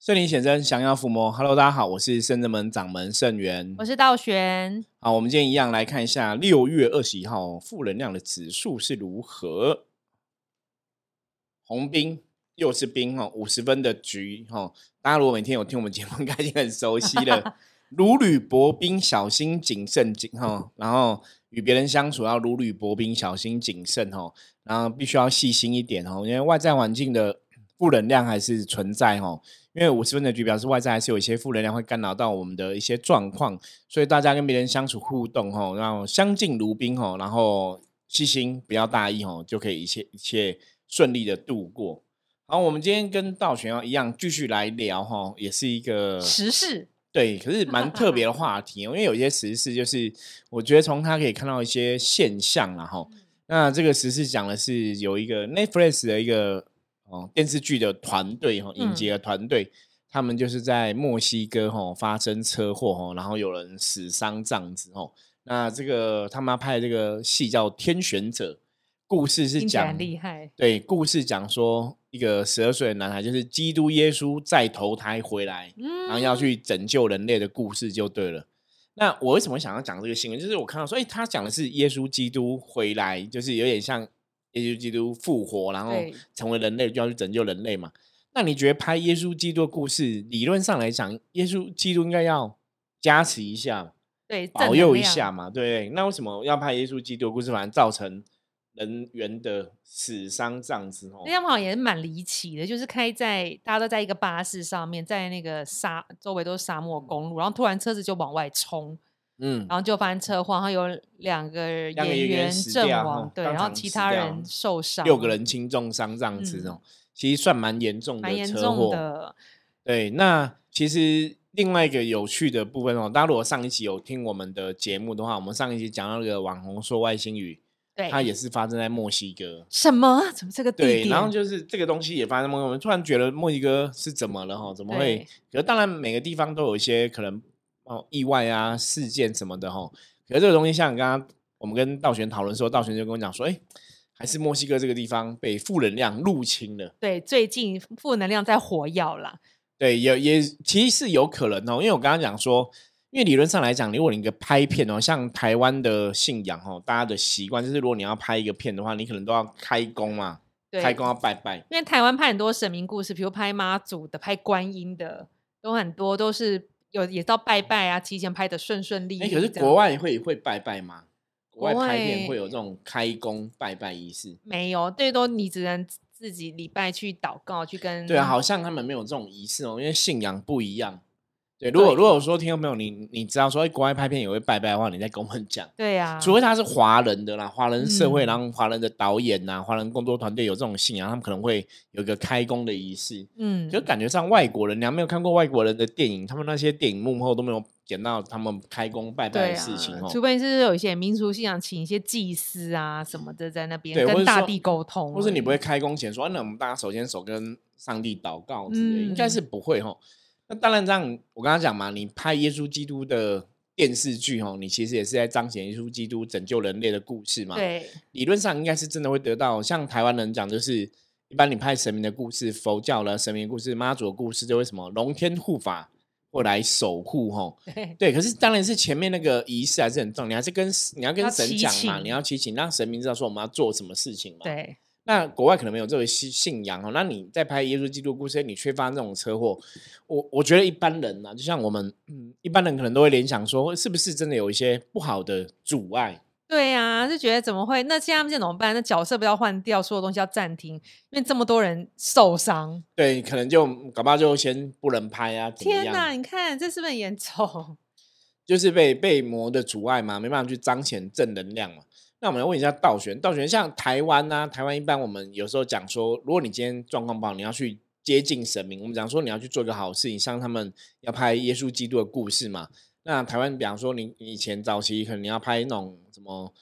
圣灵显真，降妖伏魔。Hello，大家好，我是圣真门掌门圣元。我是道玄。好，我们今天一样来看一下六月二十一号负能量的指数是如何。红兵又是兵哈，五十分的局哈。大家如果每天有听我们节目，应该已经很熟悉了。如履薄冰，小心谨慎谨哈。然后与别人相处要如履薄冰，小心谨慎哈。然后必须要细心一点哦，因为外在环境的负能量还是存在哈。因为五十分的局表示外在还是有一些负能量会干扰到我们的一些状况，所以大家跟别人相处互动哈，后相敬如宾哈，然后细心不要大意哈，就可以一切一切顺利的度过。好，我们今天跟道玄要一样继续来聊哈，也是一个时事，对，可是蛮特别的话题，因为有一些时事就是我觉得从它可以看到一些现象然后那这个时事讲的是有一个 Netflix 的一个。哦，电视剧的团队哈，影集的团队，他们就是在墨西哥哈发生车祸哈，然后有人死伤这样子哦。那这个他们拍这个戏叫《天选者》，故事是讲厉害，对，故事讲说一个十二岁的男孩，就是基督耶稣再投胎回来，然后要去拯救人类的故事就对了。那我为什么想要讲这个新闻？就是我看到说，哎，他讲的是耶稣基督回来，就是有点像。耶稣基督复活，然后成为人类，就要去拯救人类嘛？那你觉得拍耶稣基督的故事，理论上来讲，耶稣基督应该要加持一下，对，保佑一下嘛？对。那为什么要拍耶稣基督的故事，反而造成人员的死伤这样子？哦，那好像也是蛮离奇的，就是开在大家都在一个巴士上面，在那个沙周围都是沙漠公路，然后突然车子就往外冲。嗯，然后就发生车祸，然后有两个演员阵亡，对，然后其他人受伤，六个人轻重伤这样子哦，其实算蛮严重的，蛮严重的。对，那其实另外一个有趣的部分哦，大家如果上一期有听我们的节目的话，我们上一期讲到那个网红说外星语，对，它也是发生在墨西哥。什么？怎么这个地点？然后就是这个东西也发生，我们突然觉得墨西哥是怎么了哈？怎么会？可当然每个地方都有一些可能。哦，意外啊，事件什么的哈。可是这个东西，像刚刚我们跟道玄讨论说，道玄就跟我讲说，哎，还是墨西哥这个地方被负能量入侵了。对，最近负能量在火药啦。对，也也其实是有可能哦，因为我刚刚讲说，因为理论上来讲，如果你一个拍片哦，像台湾的信仰哦，大家的习惯就是，如果你要拍一个片的话，你可能都要开工嘛，开工要拜拜。因为台湾拍很多神明故事，比如拍妈祖的、拍观音的，都很多都是。有也到拜拜啊，提前拍的顺顺利。哎，可是国外会会拜拜吗？国外拍片会有这种开工拜拜仪式？没有，最多你只能自己礼拜去祷告，去跟。对啊，好像他们没有这种仪式哦，因为信仰不一样。对，如果如果说听众朋友你你知道说国外拍片也会拜拜的话，你再跟我们讲。对呀，除非他是华人的啦，华人社会，然后华人的导演呐，华人工作团队有这种信仰，他们可能会有一个开工的仪式。嗯，就感觉上外国人，你还没有看过外国人的电影，他们那些电影幕后都没有剪到他们开工拜拜的事情哦。除非是有一些民俗信仰，请一些祭司啊什么的在那边跟大地沟通，或是你不会开工前说，那我们大家首先手跟上帝祷告之类，应该是不会哈。那当然，这样我刚刚讲嘛，你拍耶稣基督的电视剧哦，你其实也是在彰显耶稣基督拯救人类的故事嘛。对，理论上应该是真的会得到。像台湾人讲，就是一般你拍神明的故事，佛教的神明故事、妈祖的故事，就会什么龙天护法或来守护哈。对，可是当然是前面那个仪式还是很重要，你还是跟你要跟神讲嘛，你要祈请，让神明知道说我们要做什么事情嘛。对。那国外可能没有这个信信仰哦，那你在拍耶稣基督故事，你缺乏那种车祸，我我觉得一般人呢，就像我们，嗯，一般人可能都会联想说，是不是真的有一些不好的阻碍？对呀，就觉得怎么会？那现在怎么办？那角色不要换掉，所有东西要暂停，因为这么多人受伤。对，可能就搞不好就先不能拍啊。天哪，你看这是不是很严重？就是被被魔的阻碍嘛，没办法去彰显正能量嘛。那我们来问一下道玄，道玄像台湾呐，台湾一般我们有时候讲说，如果你今天状况不好，你要去接近神明，我们讲说你要去做一个好事，你像他们要拍耶稣基督的故事嘛。那台湾，比方说你以前早期可能你要拍那种什么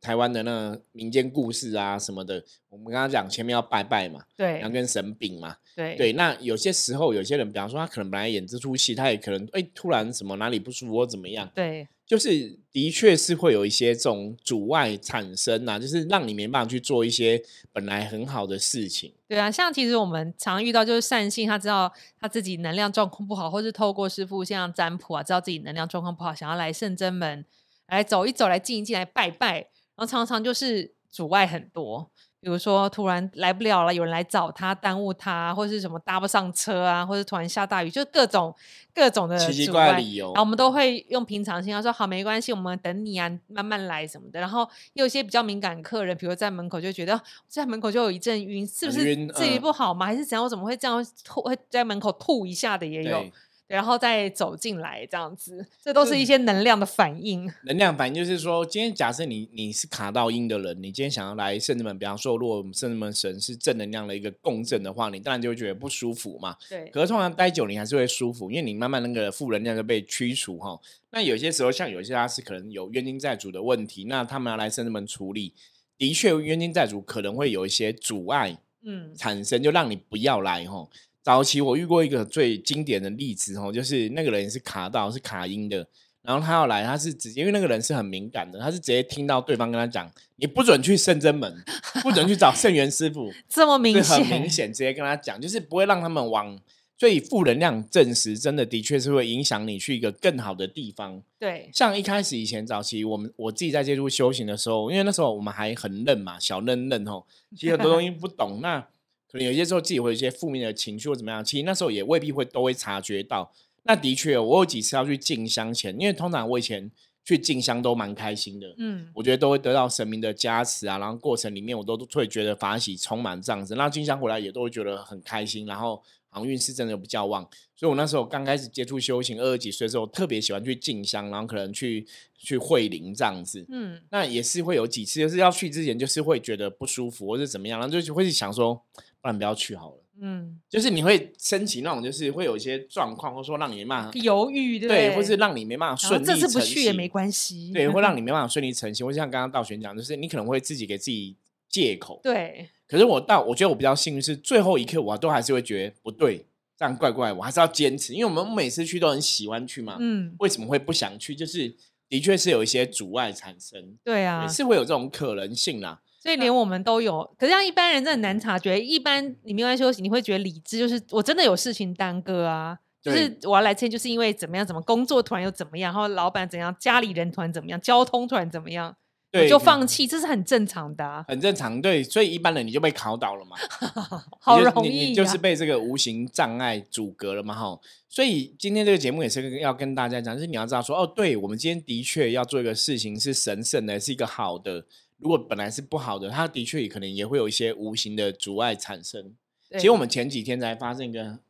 台湾的那民间故事啊什么的，我们刚刚讲前面要拜拜嘛，对，要跟神禀嘛，对对。那有些时候有些人，比方说他可能本来演这出戏，他也可能哎突然什么哪里不舒服或怎么样，对。就是的确是会有一些这种阻碍产生呐，就是让你没办法去做一些本来很好的事情。对啊，像其实我们常遇到就是善信，他知道他自己能量状况不好，或是透过师傅像占卜啊，知道自己能量状况不好，想要来圣真门来走一走，来静一静，来拜拜，然后常常就是阻碍很多。比如说突然来不了了，有人来找他耽误他，或者是什么搭不上车啊，或者突然下大雨，就各种各种的奇奇怪理由。然后我们都会用平常心，他说好没关系，我们等你啊，慢慢来什么的。然后有一些比较敏感客人，比如在门口就觉得在门口就有一阵晕，是不是自己不好吗？还是怎样？我怎么会这样吐？会在门口吐一下的也有。然后再走进来，这样子，这都是一些能量的反应。能量反应就是说，今天假设你你是卡到阴的人，你今天想要来圣子门，比方说，如果圣子门神是正能量的一个共振的话，你当然就会觉得不舒服嘛。对。可是通常待久，你还是会舒服，因为你慢慢那个负能量就被驱除哈。那有些时候，像有些他是可能有冤亲债主的问题，那他们要来圣子门处理，的确冤亲债主可能会有一些阻碍，嗯，产生就让你不要来哈。早期我遇过一个最经典的例子哦，就是那个人是卡到是卡音的，然后他要来，他是直接因为那个人是很敏感的，他是直接听到对方跟他讲，你不准去圣真门，不准去找圣元师傅，这么明显，很明显，直接跟他讲，就是不会让他们往，所以负能量证实真的的确是会影响你去一个更好的地方。对，像一开始以前早期我们我自己在接触修行的时候，因为那时候我们还很嫩嘛，小嫩嫩哦，其实很多东西不懂那。可能有些时候自己会有一些负面的情绪或怎么样，其实那时候也未必会都会察觉到。那的确，我有几次要去进香前，因为通常我以前去进香都蛮开心的，嗯，我觉得都会得到神明的加持啊，然后过程里面我都会觉得法喜充满这样子。那进香回来也都会觉得很开心，然后好运是真的比较旺。所以我那时候刚开始接触修行，二十几岁的时候，特别喜欢去进香，然后可能去去会灵这样子，嗯，那也是会有几次，就是要去之前就是会觉得不舒服或者怎么样，然后就会想说。不然不要去好了。嗯，就是你会升起那种，就是会有一些状况，或者说让你没办法犹豫，对，或是让你没办法顺利。这次不去也没关系，对，会 让你没办法顺利成型。或像刚刚道玄讲，就是你可能会自己给自己借口。对。可是我到，我觉得我比较幸运是最后一刻，我都还是会觉得不对，这样怪怪，我还是要坚持，因为我们每次去都很喜欢去嘛。嗯。为什么会不想去？就是的确是有一些阻碍产生。对啊。是会有这种可能性啦。所以连我们都有，可是像一般人真的难察觉。一般你没关休息，你会觉得理智就是我真的有事情耽搁啊，就是我要来签，就是因为怎么样，怎么工作突然又怎么样，然后老板怎样，家里人突然怎么样，交通突然怎么样，对，就放弃，这是很正常的，很正常。对，所以一般人你就被考倒了嘛，好容易，你就是被这个无形障碍阻隔了嘛，哈。所以今天这个节目也是要跟大家讲，就是你要知道说，哦，对我们今天的确要做一个事情是神圣的，是一个好的。如果本来是不好的，它的确也可能也会有一些无形的阻碍产生。其实我们前几天才发生一个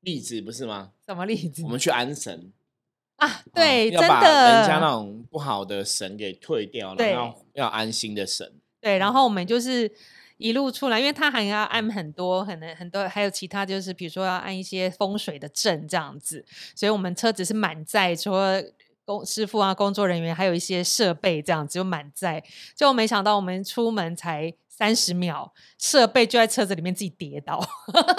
例子，不是吗？什么例子？我们去安神啊，对，要把人家那种不好的神给退掉，然后要安心的神。对，然后我们就是一路出来，因为他还要按很多，可能很多还有其他，就是比如说要按一些风水的阵这样子，所以我们车子是满载，说。工师傅啊，工作人员还有一些设备，这样子就满载。就没想到我们出门才三十秒，设备就在车子里面自己跌倒。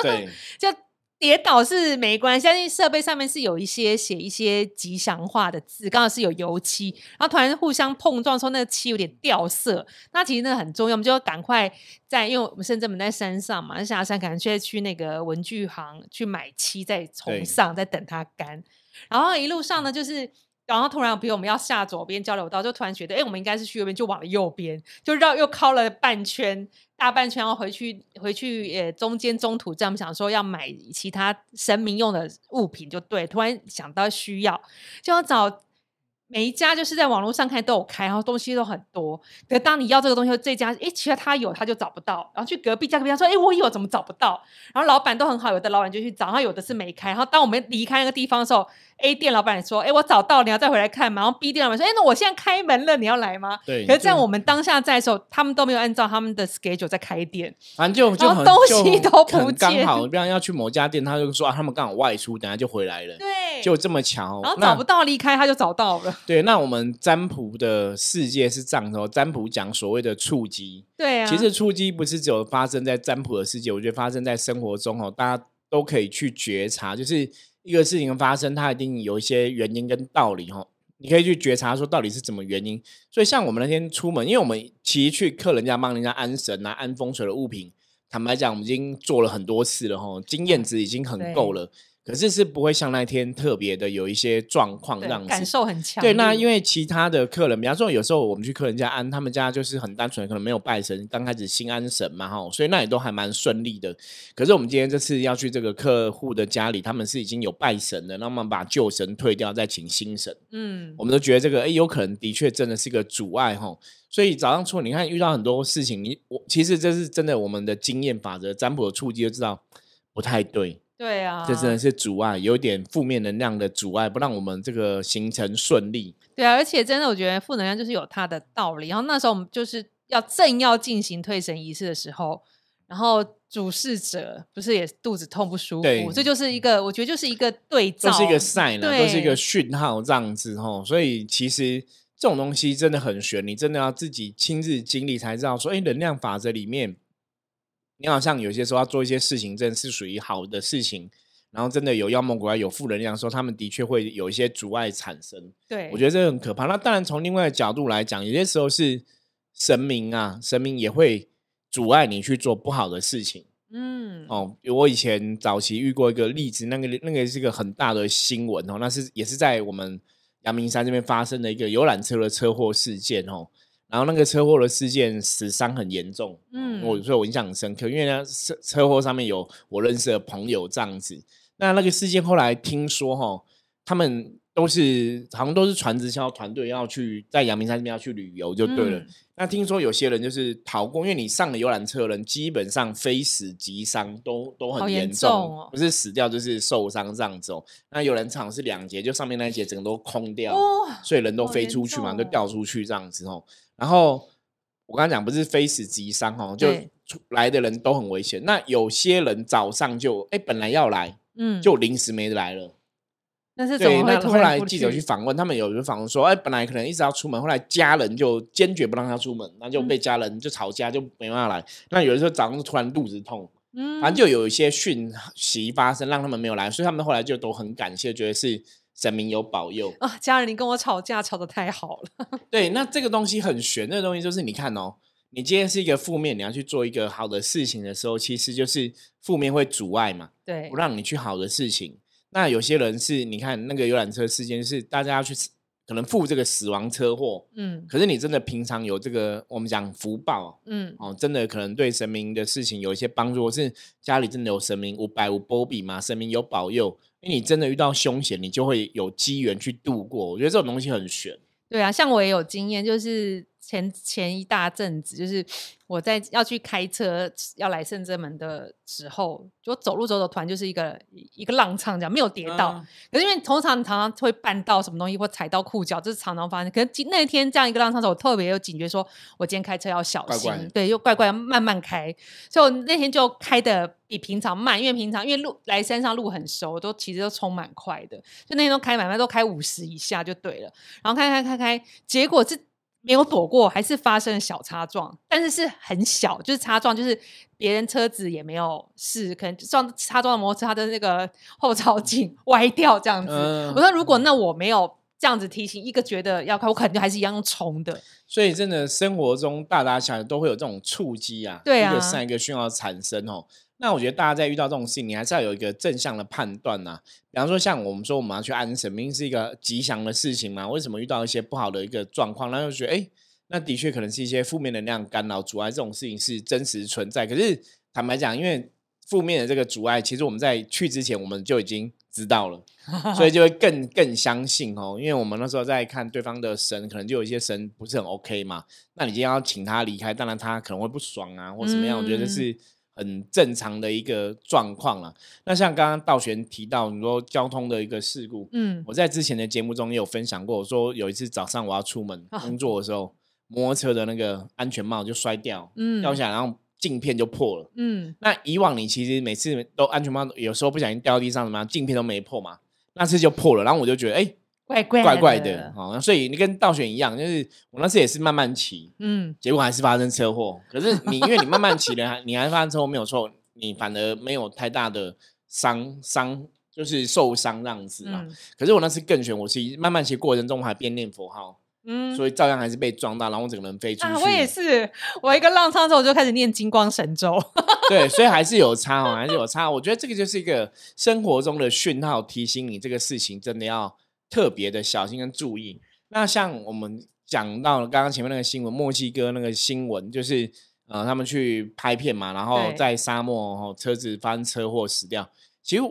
对，就跌倒是没关系，相信设备上面是有一些写一些吉祥话的字，刚好是有油漆，然后突然互相碰撞，说那个漆有点掉色。那其实那个很重要，我们就要赶快在，因为我们深圳门在山上嘛，下山可能去去那个文具行去买漆，再重上，再等它干。然后一路上呢，就是。然后突然，比如我们要下左边交流道，就突然觉得，哎，我们应该是去右边，就往右边，就绕又靠了半圈，大半圈，要回去回去，呃，中间中途这样想说要买其他神明用的物品，就对，突然想到需要，就要找。每一家就是在网络上看都有开，然后东西都很多。可当你要这个东西，这家哎，其实他有，他就找不到。然后去隔壁家隔壁家说，哎，我有，怎么找不到？然后老板都很好，有的老板就去找，然后有的是没开。然后当我们离开那个地方的时候，A 店老板说，哎，我找到，你要再回来看吗？然后 B 店老板说，哎，那我现在开门了，你要来吗？对。可是，在我们当下在的时候，他们都没有按照他们的 schedule 在开店，反正就就东西都不刚好，不然要去某家店，他就说啊，他们刚好外出，等下就回来了。对，就这么巧。然后找不到，离开他就找到了。对，那我们。占卜的世界是这样的，占卜讲所谓的触机，对啊，其实触机不是只有发生在占卜的世界，我觉得发生在生活中哦，大家都可以去觉察，就是一个事情发生，它一定有一些原因跟道理哈。你可以去觉察说到底是怎么原因。所以像我们那天出门，因为我们其实去客人家帮人家安神啊、安风水的物品，坦白讲，我们已经做了很多次了哈，经验值已经很够了。可是是不会像那天特别的有一些状况让，感受很强。对，那因为其他的客人，比方说有时候我们去客人家安，他们家就是很单纯，可能没有拜神，刚开始新安神嘛哈，所以那也都还蛮顺利的。可是我们今天这次要去这个客户的家里，他们是已经有拜神的，那么把旧神退掉，再请新神。嗯，我们都觉得这个哎，有可能的确真的是一个阻碍哈。所以早上出你看遇到很多事情，你我其实这是真的，我们的经验法则，占卜的触及就知道不太对。对啊，这真的是阻碍，有点负面能量的阻碍，不让我们这个行程顺利。对啊，而且真的，我觉得负能量就是有它的道理。然后那时候我们就是要正要进行退神仪式的时候，然后主事者不是也肚子痛不舒服，这就是一个，我觉得就是一个对照，是一个 sign，都是一个讯号这样子吼。所以其实这种东西真的很玄，你真的要自己亲自经历才知道。说，哎，能量法则里面。你好像有些时候要做一些事情，真的是属于好的事情，然后真的有妖魔鬼怪、有负能量，说他们的确会有一些阻碍产生。对，我觉得这很可怕。那当然，从另外的角度来讲，有些时候是神明啊，神明也会阻碍你去做不好的事情。嗯，哦，我以前早期遇过一个例子，那个那个是一个很大的新闻哦，那是也是在我们阳明山这边发生的一个游览车的车祸事件哦。然后那个车祸的事件死伤很严重，嗯，我所以我印象很深刻，因为呢车车祸上面有我认识的朋友这样子。那那个事件后来听说哈，他们都是好像都是传直销团队要去在阳明山这边要去旅游就对了。那听说有些人就是逃过，因为你上了游览车人基本上非死即伤，都都很严重，不是死掉就是受伤这样子哦。那有人场是两节，就上面那一节整个都空掉，所以人都飞出去嘛，就掉出去这样子哦。然后我刚刚讲不是非死即伤哦，就来的人都很危险。那有些人早上就哎本来要来，嗯，就临时没来了。那是对，那后来记者去访问他们，有人访问说，哎，本来可能一直要出门，后来家人就坚决不让他出门，那就被家人就吵架，就没办法来。那有的时候早上突然肚子痛，嗯，反正就有一些讯息发生，让他们没有来，所以他们后来就都很感谢，觉得是。神明有保佑啊！家人，你跟我吵架吵得太好了。对，那这个东西很玄，那个东西就是你看哦，你今天是一个负面，你要去做一个好的事情的时候，其实就是负面会阻碍嘛，对，不让你去好的事情。那有些人是你看那个游览车事件，是大家要去可能负这个死亡车祸，嗯，可是你真的平常有这个我们讲福报，嗯，哦，真的可能对神明的事情有一些帮助，是家里真的有神明五百五波比嘛，神明有保佑。你真的遇到凶险，你就会有机缘去度过。我觉得这种东西很玄。对啊，像我也有经验，就是前前一大阵子，就是我在要去开车要来圣真门的时候，就走路走走，团就是一个一个浪唱这样，没有跌倒。可是因为通常常常会绊到什么东西或踩到裤脚，这是常常发生。可是那天这样一个浪唱时，我特别有警觉，说我今天开车要小心，对，又怪怪要慢慢开。所以我那天就开的比平常慢，因为平常因为路来山上路很熟，都其实都冲蛮快的，就那天都开满慢，都开五十以下就对了。然后开开开开，结果是。没有躲过，还是发生了小擦撞，但是是很小，就是擦撞，就是别人车子也没有事，可能撞擦撞的摩托车，它的那个 后照镜 歪掉这样子。我说如果那我没有这样子提醒，一个觉得要开，我肯定还是一样用冲的。所以真的生活中大大小小都会有这种触击啊，对啊，一个上一个讯号产生哦。那我觉得大家在遇到这种事情，你还是要有一个正向的判断呐。比方说，像我们说我们要去安神，明明是一个吉祥的事情嘛，为什么遇到一些不好的一个状况，那就觉得哎，那的确可能是一些负面能量干扰阻碍，这种事情是真实存在。可是坦白讲，因为负面的这个阻碍，其实我们在去之前我们就已经知道了，所以就会更更相信哦。因为我们那时候在看对方的神，可能就有一些神不是很 OK 嘛。那你今天要请他离开，当然他可能会不爽啊，或怎么样？我觉得是。很正常的一个状况了。那像刚刚道玄提到，你说交通的一个事故，嗯，我在之前的节目中也有分享过，我说有一次早上我要出门工作的时候，摩托车的那个安全帽就摔掉，嗯，掉下来，然后镜片就破了，嗯。那以往你其实每次都安全帽有时候不小心掉地上什么，镜片都没破嘛，那次就破了，然后我就觉得，哎。怪怪怪怪的，好，所以你跟倒选一样，就是我那次也是慢慢骑，嗯，结果还是发生车祸。可是你因为你慢慢骑了，你还发生车祸没有错，你反而没有太大的伤伤就是受伤这样子嘛。可是我那次更悬，我是慢慢骑过程中还边念佛号，嗯，所以照样还是被撞到，然后我整个人飞出去。我也是，我一个浪唱之后我就开始念金光神咒。对，所以还是有 差哦，还是有差。我觉得这个就是一个生活中的讯号，提醒你这个事情真的要特别的小心跟注意。那像我们讲到刚刚前面那个新闻，墨西哥那个新闻，就是呃，他们去拍片嘛，然后在沙漠，车子发生车祸死掉。其实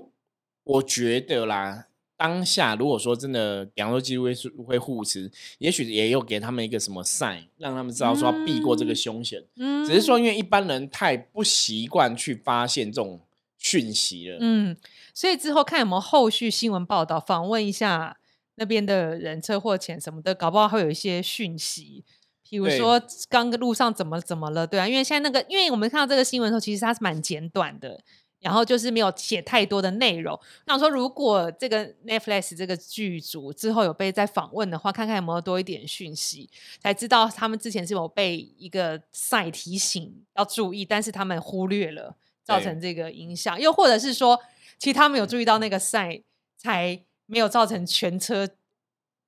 我觉得啦，当下如果说真的，比方说纪录会会护持，也许也有给他们一个什么 sign，让他们知道说避过这个凶险。嗯，只是说因为一般人太不习惯去发现这种讯息了。嗯，所以之后看有没有后续新闻报道，访问一下。那边的人车祸前什么的，搞不好会有一些讯息，比如说刚路上怎么怎么了，对啊，因为现在那个，因为我们看到这个新闻的时候，其实它是蛮简短的，然后就是没有写太多的内容。那我说，如果这个 Netflix 这个剧组之后有被再访问的话，看看有没有多一点讯息，才知道他们之前是有被一个赛提醒要注意，但是他们忽略了，造成这个影响，又或者是说，其实他们有注意到那个赛才。没有造成全车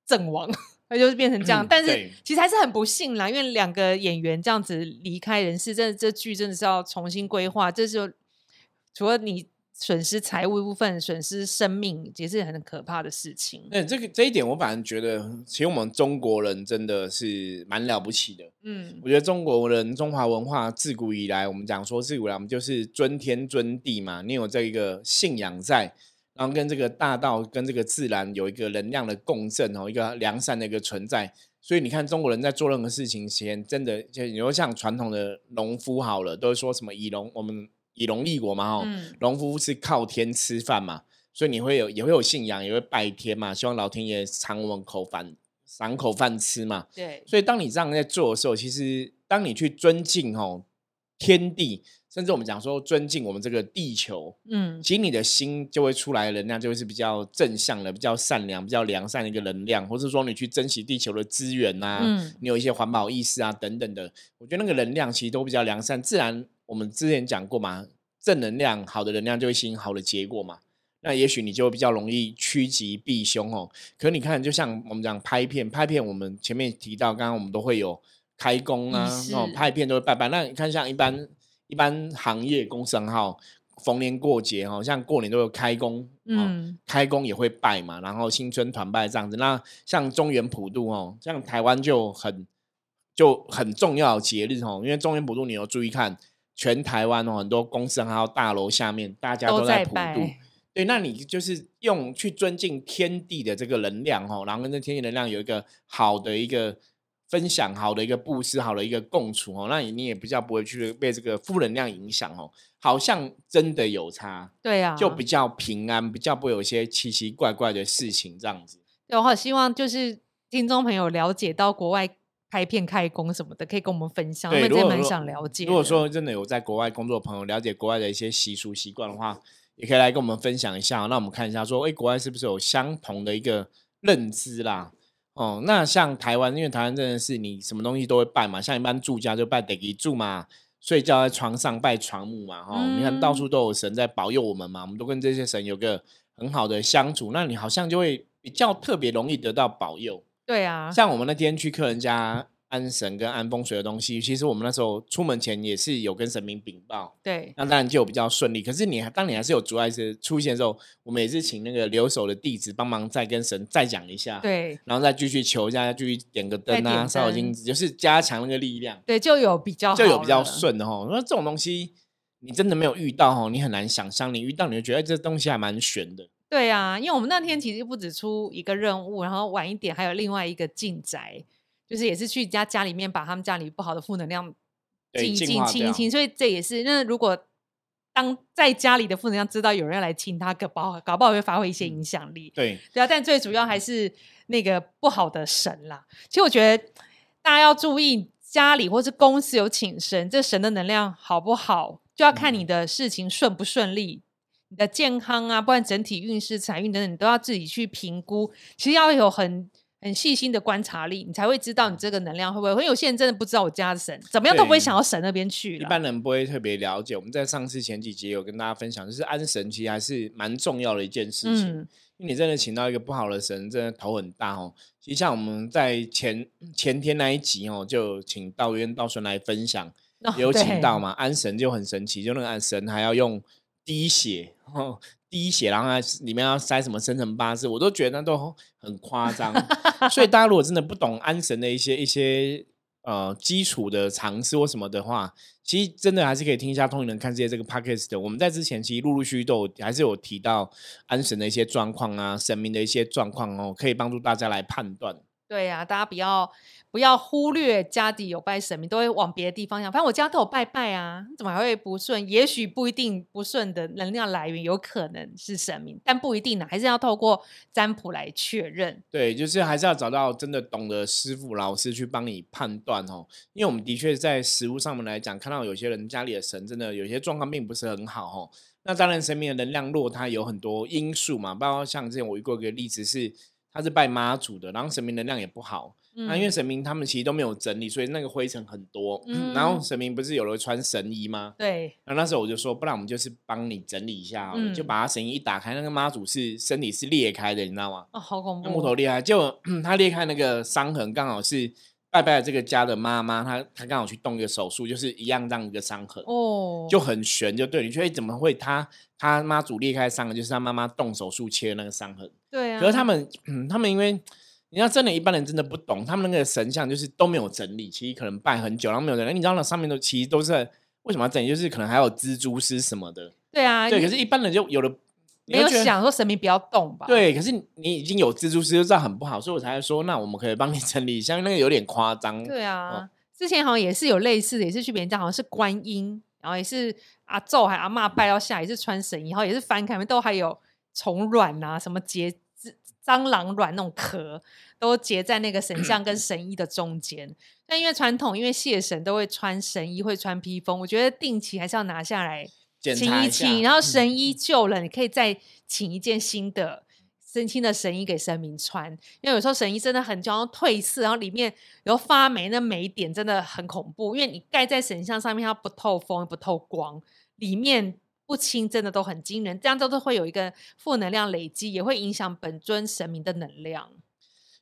阵亡，那就是变成这样。但是其实还是很不幸啦，因为两个演员这样子离开人世，真的这剧真的是要重新规划。这就除了你损失财务部分，损失生命也是很可怕的事情。那这个这一点，我反而觉得，其实我们中国人真的是蛮了不起的。嗯，我觉得中国人中华文化自古以来，我们讲说自古来我们就是尊天尊地嘛，你有这一个信仰在。然后跟这个大道跟这个自然有一个能量的共振哦，一个良善的一个存在。所以你看中国人在做任何事情前，真的就你说像传统的农夫好了，都是说什么以农我们以农立国嘛哈，农夫是靠天吃饭嘛，所以你会有也会有信仰，也会拜天嘛，希望老天爷赏我们口饭，赏口饭吃嘛。对。所以当你这样在做的时候，其实当你去尊敬哦天地。甚至我们讲说尊敬我们这个地球，嗯，其实你的心就会出来的能量就会是比较正向的、比较善良、比较良善的一个能量，或是说你去珍惜地球的资源呐，嗯，你有一些环保意识啊等等的，我觉得那个能量其实都比较良善。自然我们之前讲过嘛，正能量、好的能量就会吸引好的结果嘛。那也许你就比较容易趋吉避凶哦。可你看，就像我们讲拍片，拍片我们前面提到，刚刚我们都会有开工啊，哦，拍片都会拜拜。那你看像一般。一般行业公司很好，逢年过节哈，像过年都有开工，嗯，开工也会拜嘛，然后新春团拜这样子。那像中原普渡哦，像台湾就很就很重要节日哦，因为中原普渡你要注意看，全台湾哦很多公司还有大楼下面大家都在普渡，对，那你就是用去尊敬天地的这个能量哦，然后跟这天地能量有一个好的一个。分享好的一个布施，好的一个共处哦，那你你也比较不会去被这个负能量影响哦，好像真的有差，对呀，就比较平安，比较不会有一些奇奇怪怪的事情这样子。对，我好希望就是听众朋友了解到国外拍片开工什么的，可以跟我们分享，我们真的蛮想了解。如果说真的有在国外工作的朋友了解国外的一些习俗习惯的话，也可以来跟我们分享一下。那我们看一下，说哎，国外是不是有相同的一个认知啦？哦，那像台湾，因为台湾真的是你什么东西都会拜嘛，像一般住家就拜得一住嘛，睡觉在床上拜床木嘛，哈，你看到处都有神在保佑我们嘛，我们都跟这些神有个很好的相处，那你好像就会比较特别容易得到保佑。对啊，像我们那天去客人家。安神跟安风水的东西，其实我们那时候出门前也是有跟神明禀报，对，那当然就比较顺利。可是你当你还是有阻碍是出现的时候，我们也是请那个留守的弟子帮忙再跟神再讲一下，对，然后再继续求一下，继续点个灯啊，烧金子，就是加强那个力量，对，就有比较就有比较顺的哈。那这种东西你真的没有遇到哈，你很难想象，你遇到你就觉得这东西还蛮玄的。对啊，因为我们那天其实不止出一个任务，然后晚一点还有另外一个进宅。就是也是去家家里面把他们家里不好的负能量净净清一清，所以这也是那如果当在家里的负能量知道有人要来清他，搞不好搞不好会发挥一些影响力。对对啊，但最主要还是那个不好的神啦。其实我觉得大家要注意家里或是公司有请神，这神的能量好不好，就要看你的事情顺不顺利，你的健康啊，不然整体运势、财运等等，你都要自己去评估。其实要有很。很细心的观察力，你才会知道你这个能量会不会。因为有些人真的不知道我家的神怎么样，都不会想到神那边去。一般人不会特别了解。我们在上次前几集有跟大家分享，就是安神其实还是蛮重要的一件事情。因为你真的请到一个不好的神，真的头很大哦。其实像我们在前前天那一集哦，就请道渊道顺来分享，有请到嘛，安神就很神奇，就那个安神还要用滴血哦。滴血，然后里面要塞什么生辰八字，我都觉得那都很夸张。所以大家如果真的不懂安神的一些一些呃基础的常识或什么的话，其实真的还是可以听一下《通灵人看世界》这个 podcast 的。我们在之前其实陆陆续续都有还是有提到安神的一些状况啊，神明的一些状况哦，可以帮助大家来判断。对呀，大家不要不要忽略家底有拜神明，都会往别的地方想。反正我家都有拜拜啊，怎么还会不顺？也许不一定不顺的能量来源有可能是神明，但不一定呢，还是要透过占卜来确认。对，就是还是要找到真的懂得师傅老师去帮你判断哦。因为我们的确在实物上面来讲，看到有些人家里的神真的有些状况并不是很好哦。那当然，神明的能量弱，它有很多因素嘛，包括像之前我遇过一个例子是。他是拜妈祖的，然后神明能量也不好。那因为神明他们其实都没有整理，所以那个灰尘很多。然后神明不是有人穿神衣吗？对。然后那时候我就说，不然我们就是帮你整理一下，就把他神衣一打开，那个妈祖是身体是裂开的，你知道吗？哦，好恐怖！木头裂开，就 他裂开那个伤痕，刚好是。拜拜的这个家的妈妈，她她刚好去动一个手术，就是一样这样一个伤痕哦，就很悬，就对。你觉得怎么会？她她妈祖裂开伤痕，就是她妈妈动手术切那个伤痕。对啊。可是他们，嗯，他们因为你要真的，一般人真的不懂，他们那个神像就是都没有整理，其实可能拜很久，然后没有整理。你知道那上面都其实都是为什么要整理？就是可能还有蜘蛛丝什么的。对啊。对，可是一般人就有的。没有想说神明不要动吧？对，可是你已经有蜘蛛丝，就知道很不好，所以我才说，那我们可以帮你整理一下，那个有点夸张。对啊，之前好像也是有类似的，也是去别人家，好像是观音，然后也是阿咒还阿妈拜到下，也是穿神衣，然后也是翻开，都还有虫卵啊，什么结蟑螂卵那种壳，都结在那个神像跟神衣的中间。但因为传统，因为谢神都会穿神衣，会穿披风，我觉得定期还是要拿下来。请一请，然后神医救了，你可以再请一件新的、新新的神衣给神明穿。因为有时候神衣真的很旧，褪色，然后里面有发霉，那霉点真的很恐怖。因为你盖在神像上面，它不透风、不透光，里面不清，真的都很惊人。这样都是会有一个负能量累积，也会影响本尊神明的能量。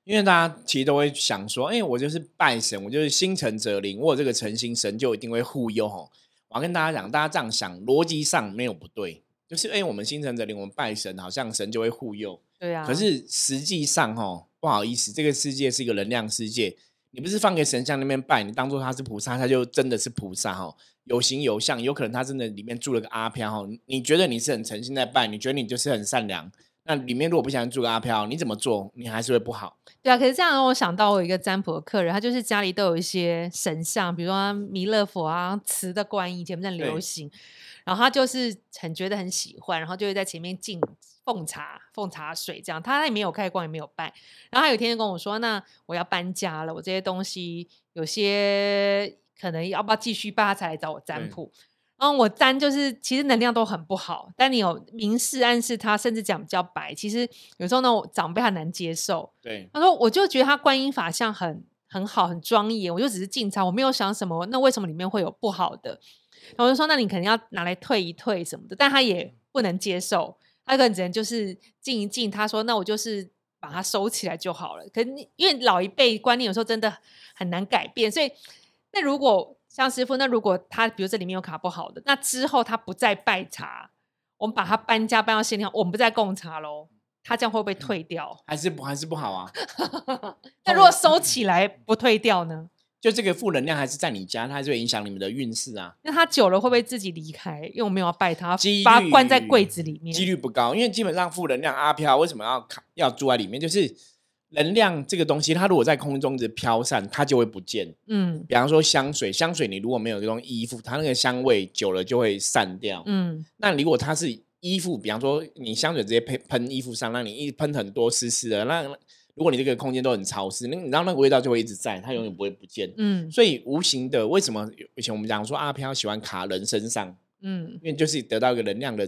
因为大家其实都会想说：“哎，我就是拜神，我就是心诚则灵，我有这个诚心，神就一定会护佑。”吼。我跟大家讲，大家这样想，逻辑上没有不对，就是哎，我们心诚则灵，我们拜神，好像神就会护佑。对啊。可是实际上，哦，不好意思，这个世界是一个能量世界，你不是放给神像那边拜，你当做他是菩萨，他就真的是菩萨哦，有形有相，有可能他真的里面住了个阿飘哦，你觉得你是很诚心在拜，你觉得你就是很善良。那里面如果不想住个阿飘，你怎么做？你还是会不好。对啊，可是这样让我想到我一个占卜的客人，他就是家里都有一些神像，比如说弥勒佛啊、瓷的观音，以前不很流行。然后他就是很觉得很喜欢，然后就会在前面敬奉茶、奉茶水这样。他也没有开光，也没有拜。然后他有天就跟我说：“那我要搬家了，我这些东西有些可能要不要继续拜？”他才来找我占卜。然后我占就是其实能量都很不好，但你有明示暗示他，甚至讲比较白，其实有时候呢长辈很难接受。对，他说我就觉得他观音法像很很好很庄严，我就只是进仓，我没有想什么，那为什么里面会有不好的？我就说那你肯定要拿来退一退什么的，但他也不能接受，他可能只能就是静一静。他说那我就是把它收起来就好了。可因为老一辈观念有时候真的很难改变，所以那如果。像师傅，那如果他比如这里面有卡不好的，那之后他不再拜茶，我们把他搬家搬到新地方，我们不再供茶喽，他这样会不会退掉？还是不还是不好啊？那如果收起来不退掉呢？就这个负能量还是在你家，它还是会影响你们的运势啊。那他久了会不会自己离开？因为我没有拜他，把他关在柜子里面，几率不高。因为基本上负能量阿飘为什么要卡要住在里面？就是。能量这个东西，它如果在空中一直飘散，它就会不见。嗯，比方说香水，香水你如果没有这种衣服，它那个香味久了就会散掉。嗯，那如果它是衣服，比方说你香水直接喷喷衣服上，让你一喷很多湿湿的，那如果你这个空间都很潮湿，那你知道那个味道就会一直在，它永远不会不见。嗯，所以无形的，为什么以前我们讲说阿飘喜欢卡人身上？嗯，因为就是得到一个能量的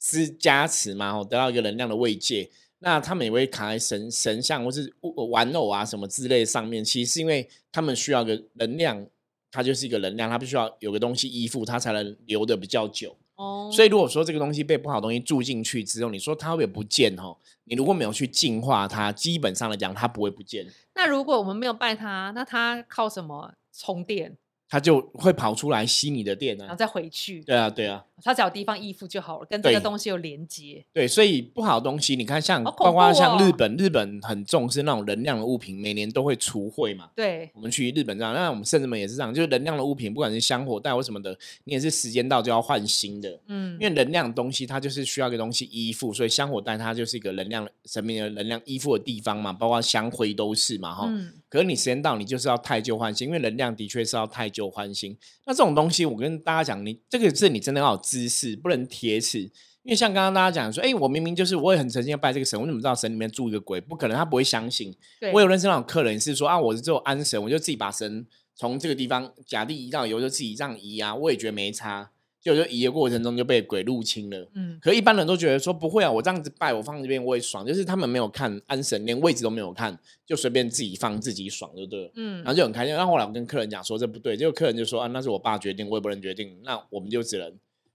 支加持嘛，得到一个能量的慰藉。那他们也会卡在神神像或是玩偶啊什么之类上面，其实是因为他们需要个能量，它就是一个能量，它必须要有个东西依附，它才能留的比较久。哦，所以如果说这个东西被不好东西住进去之后，你说它会不会不见？哈，你如果没有去净化它，基本上来讲，它不会不见。那如果我们没有拜它，那它靠什么充电？它就会跑出来吸你的电呢，然后再回去。对啊，对啊，它找地方依附就好了，跟这个东西有连接。对，所以不好的东西，你看像包括像日本，日本很重视那种能量的物品，每年都会除秽嘛。对，我们去日本这样，那我们甚至们也是这样，就是能量的物品，不管是香火袋或什么的，你也是时间到就要换新的。嗯，因为能量东西它就是需要一个东西依附，所以香火袋它就是一个能量神秘的能量依附的地方嘛，包括香灰都是嘛，哈。可是你时间到，你就是要太旧换新，因为能量的确是要太旧换新。那这种东西，我跟大家讲，你这个是你真的要有知识，不能铁齿。因为像刚刚大家讲说，哎，我明明就是我也很诚心要拜这个神，我怎么知道神里面住一个鬼？不可能，他不会相信。我有认识那种客人是说啊，我是做安神，我就自己把神从这个地方假地移到有就自己这样移啊，我也觉得没差。就就移的过程中就被鬼入侵了，嗯，可一般人都觉得说不会啊，我这样子拜，我放这边我也爽，就是他们没有看安神，连位置都没有看，就随便自己放自己爽就，对了？嗯，然后就很开心。然后后来我跟客人讲说这不对，结果客人就说啊，那是我爸决定，我也不能决定，那我们就只能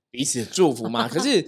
彼此祝福嘛。可是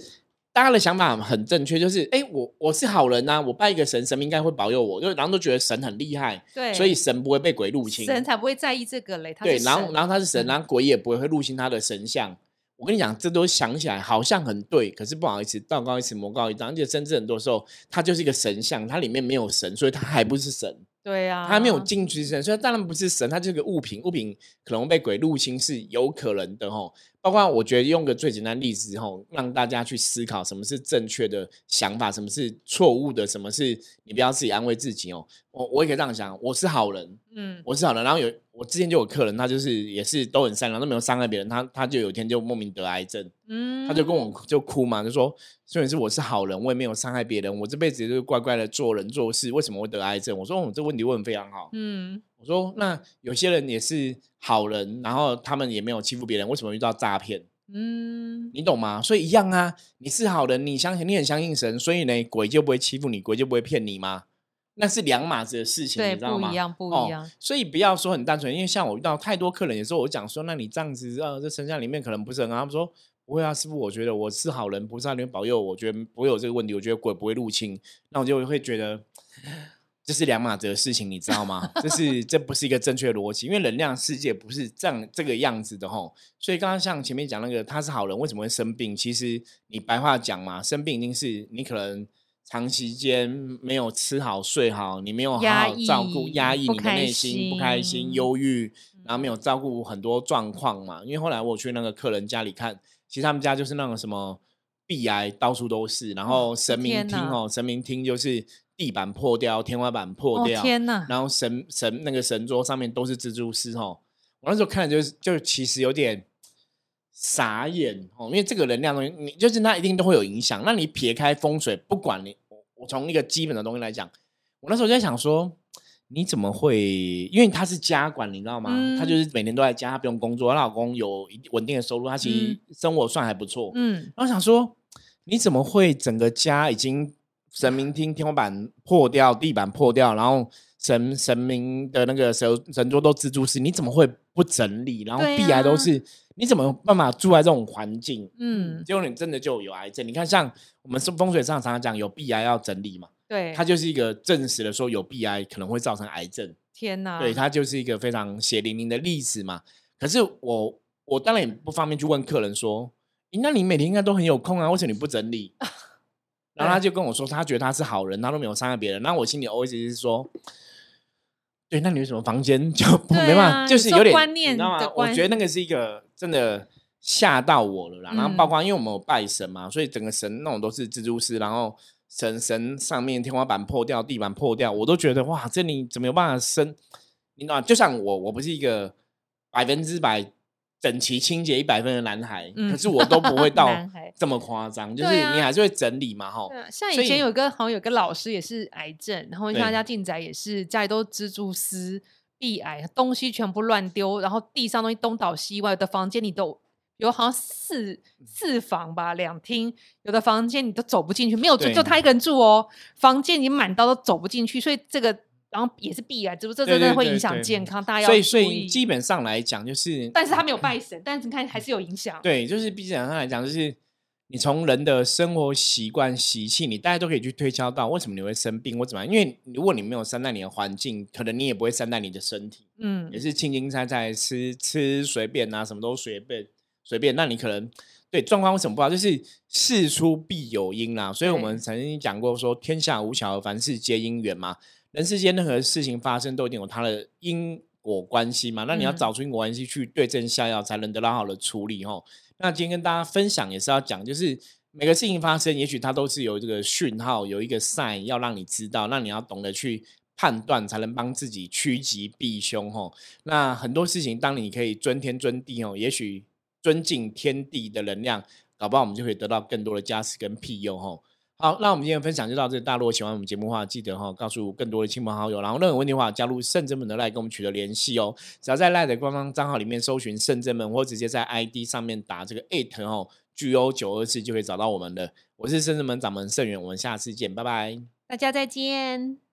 大家的想法很正确，就是哎，我我是好人呐，我拜一个神，神明应该会保佑我，就然后都觉得神很厉害，对，所以神不会被鬼入侵，神才不会在意这个嘞。对，然后然后他是神，然后鬼也不会会入侵他的神像。我跟你讲，这都想起来好像很对，可是不好意思，道高一尺，魔高一丈。而且甚至很多时候，它就是一个神像，它里面没有神，所以它还不是神。对呀，它没有进去神，所以当然不是神，它就是个物品。物品可能被鬼入侵是有可能的吼。包括我觉得用个最简单例子吼，让大家去思考什么是正确的想法，什么是错误的，什么是你不要自己安慰自己哦。我我也可以这样想，我是好人，嗯，我是好人。然后有我之前就有客人，他就是也是都很善良，都没有伤害别人，他他就有一天就莫名得癌症，嗯，他就跟我就哭嘛，就说虽然是我是好人，我也没有伤害别人，我这辈子就是乖乖的做人做事，为什么会得癌症？我说我这问题问的非常好，嗯。我说，那有些人也是好人，然后他们也没有欺负别人，为什么遇到诈骗？嗯，你懂吗？所以一样啊，你是好人，你相信你很相信神，所以呢，鬼就不会欺负你，鬼就不会骗你吗？那是两码子的事情，你知道吗？不一样，不一样。所以不要说很单纯，因为像我遇到太多客人，有时候我讲说，那你这样子，呃，这神像里面可能不是很好。他们说不会啊，师傅，我觉得我是好人，菩萨里面保佑，我觉得不会有这个问题，我觉得鬼不会入侵，那我就会觉得。这是两码子的事情，你知道吗？这是这不是一个正确逻辑，因为能量世界不是这样这个样子的吼。所以刚刚像前面讲那个，他是好人，为什么会生病？其实你白话讲嘛，生病一定是你可能长时间没有吃好睡好，你没有好好照顾压抑你的内心，不开心、忧郁，然后没有照顾很多状况嘛。因为后来我去那个客人家里看，其实他们家就是那种什么鼻癌到处都是，然后神明厅哦，神明厅就是。地板破掉，天花板破掉，天哪！然后神神那个神桌上面都是蜘蛛丝哦。我那时候看就是就其实有点傻眼哦，因为这个能量东西，你就是它一定都会有影响。那你撇开风水，不管你我从一个基本的东西来讲，我那时候就在想说，你怎么会？因为他是家管，你知道吗？他就是每年都在家，他不用工作，她老公有稳定的收入，他其实生活算还不错。嗯，然后想说，你怎么会整个家已经？神明厅天花板破掉，地板破掉，然后神神明的那个神神桌都蜘蛛丝，你怎么会不整理？然后壁癌都是，你怎么办法住在这种环境？嗯，结果你真的就有癌症。你看，像我们是风水上常常讲有壁癌要整理嘛，对，它就是一个证实了说有壁癌可能会造成癌症。天哪，对，它就是一个非常血淋淋的例子嘛。可是我我当然也不方便去问客人说，那你每天应该都很有空啊，为什么你不整理？然后他就跟我说，他觉得他是好人，他都没有伤害别人。那我心里 always 是说，对，那你为什么房间就没办法？就是有点观念，你知道吗？我觉得那个是一个真的吓到我了啦。然后包括因为我们有拜神嘛，所以整个神那种都是蜘蛛丝，然后神神上面天花板破掉，地板破掉，我都觉得哇，这里怎么有办法生？你知道，就像我，我不是一个百分之百。整齐清洁一百分的男孩，可是我都不会 到这么夸张，就是你还是会整理嘛，哈。像以前有个好像有个老师也是癌症，然后他家进宅也是家里都蜘蛛丝、壁癌，东西全部乱丢，然后地上东西东倒西歪的房间里都。有好像四四房吧，两厅，有的房间你都走不进去，没有住就他一个人住哦，房间你满到都走不进去，所以这个然后也是必然，这这真的会影响健康，大家要所以所以基本上来讲就是，但是他没有拜神，但是你看还是有影响。对，就是基本上来讲就是。你从人的生活习惯、习气，你大家都可以去推敲到为什么你会生病或怎么样。因为如果你没有善待你的环境，可能你也不会善待你的身体。嗯，也是轻轻菜菜吃吃随便啊，什么都随便随便。那你可能对状况为什么不好？就是事出必有因啦。所以我们曾经讲过说，天下无巧，凡事皆因缘嘛。人世间任何事情发生，都一定有它的因果关系嘛。那你要找出因果关系去对症下药，才能得到好的处理吼。那今天跟大家分享也是要讲，就是每个事情发生，也许它都是有这个讯号，有一个 sign 要让你知道，那你要懂得去判断，才能帮自己趋吉避凶吼。那很多事情，当你可以尊天尊地哦，也许尊敬天地的能量，搞不好我们就可以得到更多的加持跟庇佑吼。好，那我们今天分享就到这。大家如果喜欢我们节目的话，记得哈告诉更多的亲朋好友。然后任何问题的话，加入圣真门的赖跟我们取得联系哦。只要在赖的官方账号里面搜寻圣真门，或直接在 ID 上面打这个 at 哦，GO 九二四就可以找到我们的。我是圣真门掌门盛元，我们下次见，拜拜。大家再见。